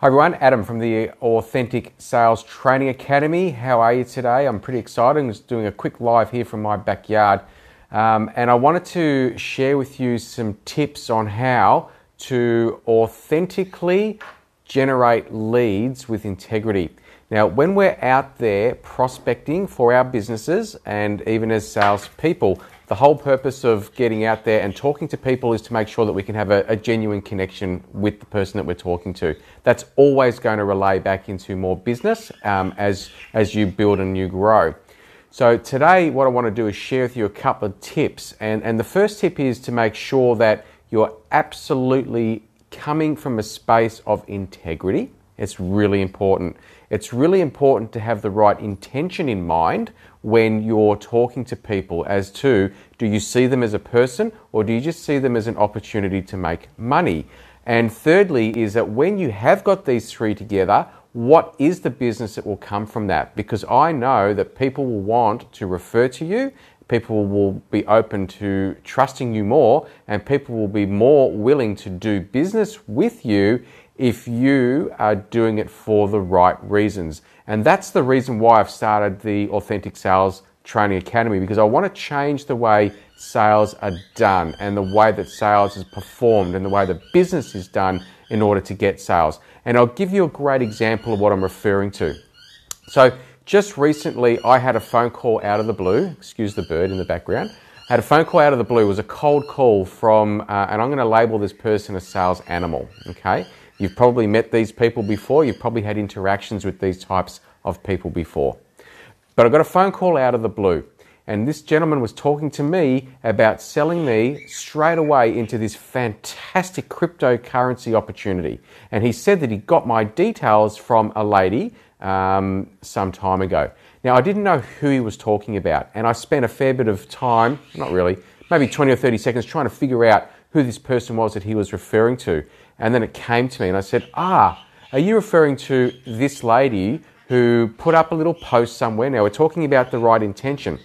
Hi everyone, Adam from the Authentic Sales Training Academy. How are you today? I'm pretty excited. I'm just doing a quick live here from my backyard. Um, and I wanted to share with you some tips on how to authentically generate leads with integrity. Now, when we're out there prospecting for our businesses and even as salespeople, the whole purpose of getting out there and talking to people is to make sure that we can have a, a, genuine connection with the person that we're talking to. That's always going to relay back into more business um, as, as you build and you grow. So, today, what I want to do is share with you a couple of tips. And, and the first tip is to make sure that you're absolutely coming from a space of integrity. It's really important. It's really important to have the right intention in mind when you're talking to people as to do you see them as a person or do you just see them as an opportunity to make money? And thirdly, is that when you have got these three together, what is the business that will come from that? Because I know that people will want to refer to you, people will be open to trusting you more, and people will be more willing to do business with you if you are doing it for the right reasons. And that's the reason why I've started the Authentic Sales Training Academy because I want to change the way sales are done and the way that sales is performed and the way the business is done in order to get sales. And I'll give you a great example of what I'm referring to. So, just recently, I had a phone call out of the blue. Excuse the bird in the background. I had a phone call out of the blue. It was a cold call from, uh, and I'm going to label this person a sales animal. Okay, You've probably met these people before, you've probably had interactions with these types of people before. But I got a phone call out of the blue, and this gentleman was talking to me about selling me straight away into this fantastic cryptocurrency opportunity. And he said that he got my details from a lady um, some time ago. Now, I didn't know who he was talking about, and I spent a fair bit of time, not really, maybe 20 or 30 seconds, trying to figure out who this person was that he was referring to. And then it came to me and I said, Ah, are you referring to this lady who put up a little post somewhere? Now we're talking about the right intention.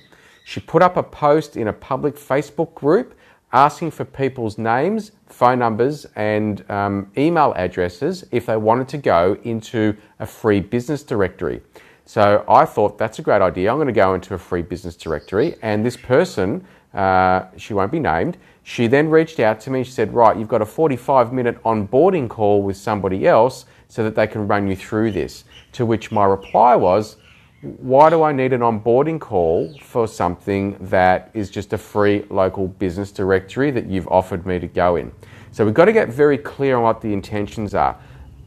She put up a post in a public Facebook group asking for people's names, phone numbers, and um, email addresses if they wanted to go into a free business directory. So I thought that's a great idea. I'm going to go into a free business directory, and this person, uh, she won't be named, she then reached out to me. She said, Right, you've got a 45 minute onboarding call with somebody else so that they can run you through this. To which my reply was, Why do I need an onboarding call for something that is just a free local business directory that you've offered me to go in? So we've got to get very clear on what the intentions are.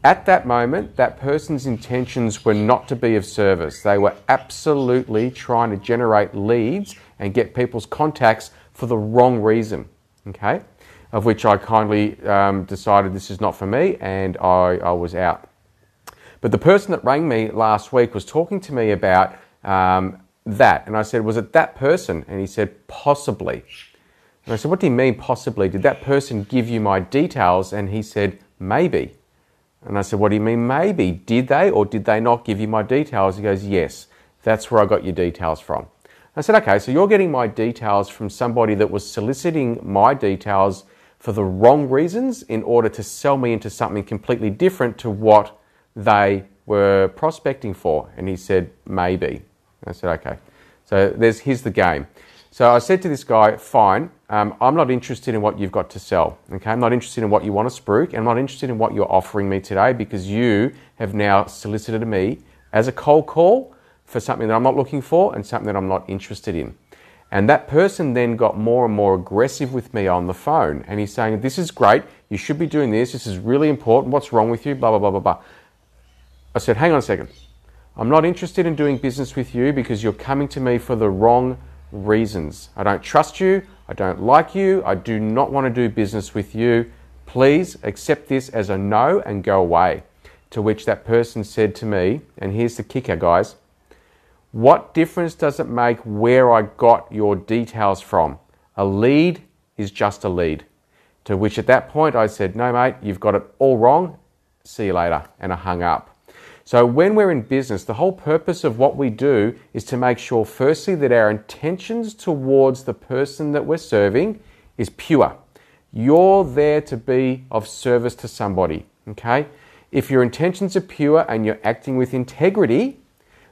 At that moment, that person's intentions were not to be of service. They were absolutely trying to generate leads and get people's contacts for the wrong reason okay, of which I kindly um, decided this is not for me and I, I was out. But the person that rang me last week was talking to me about um, that. And I said, Was it that person? And he said, Possibly. And I said, What do you mean, possibly? Did that person give you my details? And he said, Maybe. And I said, What do you mean, maybe? Did they or did they not give you my details? He goes, Yes, that's where I got your details from. I said, okay, so you're getting my details from somebody that was soliciting my details for the wrong reasons in order to sell me into something completely different to what they were prospecting for. And he said, maybe. I said, okay. So there's, here's the game. So I said to this guy, fine, um, I'm not interested in what you've got to sell. Okay, I'm not interested in what you want to spruik, and I'm not interested in what you're offering me today because you have now solicited me as a cold call for something that I'm not looking for and something that I'm not interested in. And that person then got more and more aggressive with me on the phone. And he's saying, This is great. You should be doing this. This is really important. What's wrong with you? Blah, blah, blah, blah, blah. I said, Hang on a second. I'm not interested in doing business with you because you're coming to me for the wrong reasons. I don't trust you. I don't like you. I do not want to do business with you. Please accept this as a no and go away. To which that person said to me, and here's the kicker, guys what difference does it make where I got your details from? A lead is just a lead. To which at that point I said, No, mate, you've got it all wrong. See you later. And I hung up. So when we're in business, the whole purpose of what we do is to make sure, firstly, that our intentions towards the person that we're serving is pure. You're there to be of service to somebody, okay? If your intentions are pure and you're acting with integrity,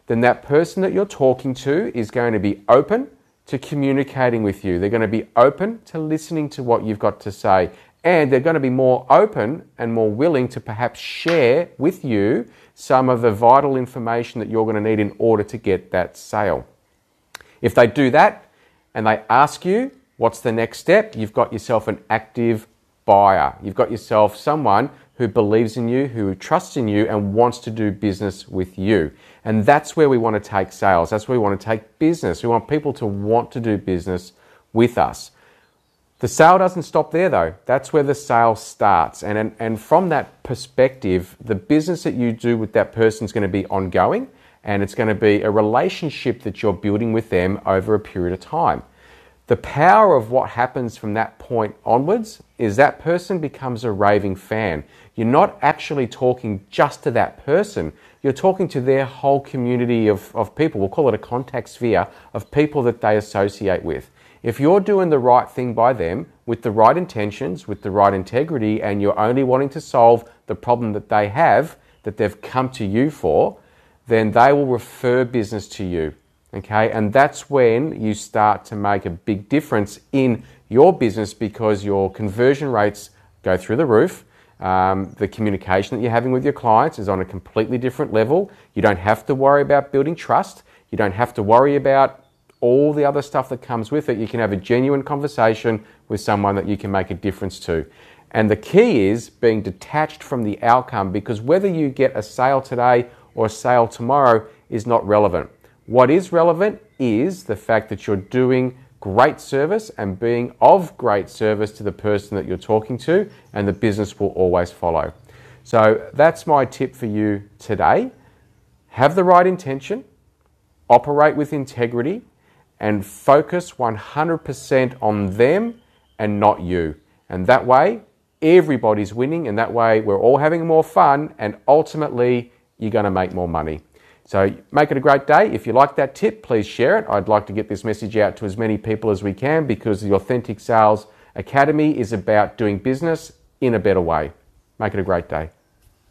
then that person that you're talking to is going to be open to communicating with you. They're going to be open to listening to what you've got to say. And they're going to be more open and more willing to perhaps share with you some of the vital information that you're going to need in order to get that sale. If they do that and they ask you, what's the next step? You've got yourself an active buyer. You've got yourself someone who believes in you, who trusts in you, and wants to do business with you. And that's where we want to take sales. That's where we want to take business. We want people to want to do business with us. The sale doesn't stop there though. That's where the sale starts. And, and, and from that perspective, the business that you do with that person is going to be ongoing and it's going to be a relationship that you're building with them over a period of time. The power of what happens from that point onwards is that person becomes a raving fan. You're not actually talking just to that person, you're talking to their whole community of, of people. We'll call it a contact sphere of people that they associate with. If you're doing the right thing by them with the right intentions, with the right integrity, and you're only wanting to solve the problem that they have, that they've come to you for, then they will refer business to you. Okay, and that's when you start to make a big difference in your business because your conversion rates go through the roof. Um, the communication that you're having with your clients is on a completely different level. You don't have to worry about building trust. You don't have to worry about all the other stuff that comes with it. You can have a genuine conversation with someone that you can make a difference to. And the key is being detached from the outcome because whether you get a sale today or a sale tomorrow is not relevant. What is relevant is the fact that you're doing great service and being of great service to the person that you're talking to, and the business will always follow. So that's my tip for you today. Have the right intention, operate with integrity, and focus 100% on them and not you. And that way, everybody's winning, and that way, we're all having more fun, and ultimately, you're going to make more money. So make it a great day. If you like that tip, please share it. I'd like to get this message out to as many people as we can because the Authentic Sales Academy is about doing business in a better way. Make it a great day.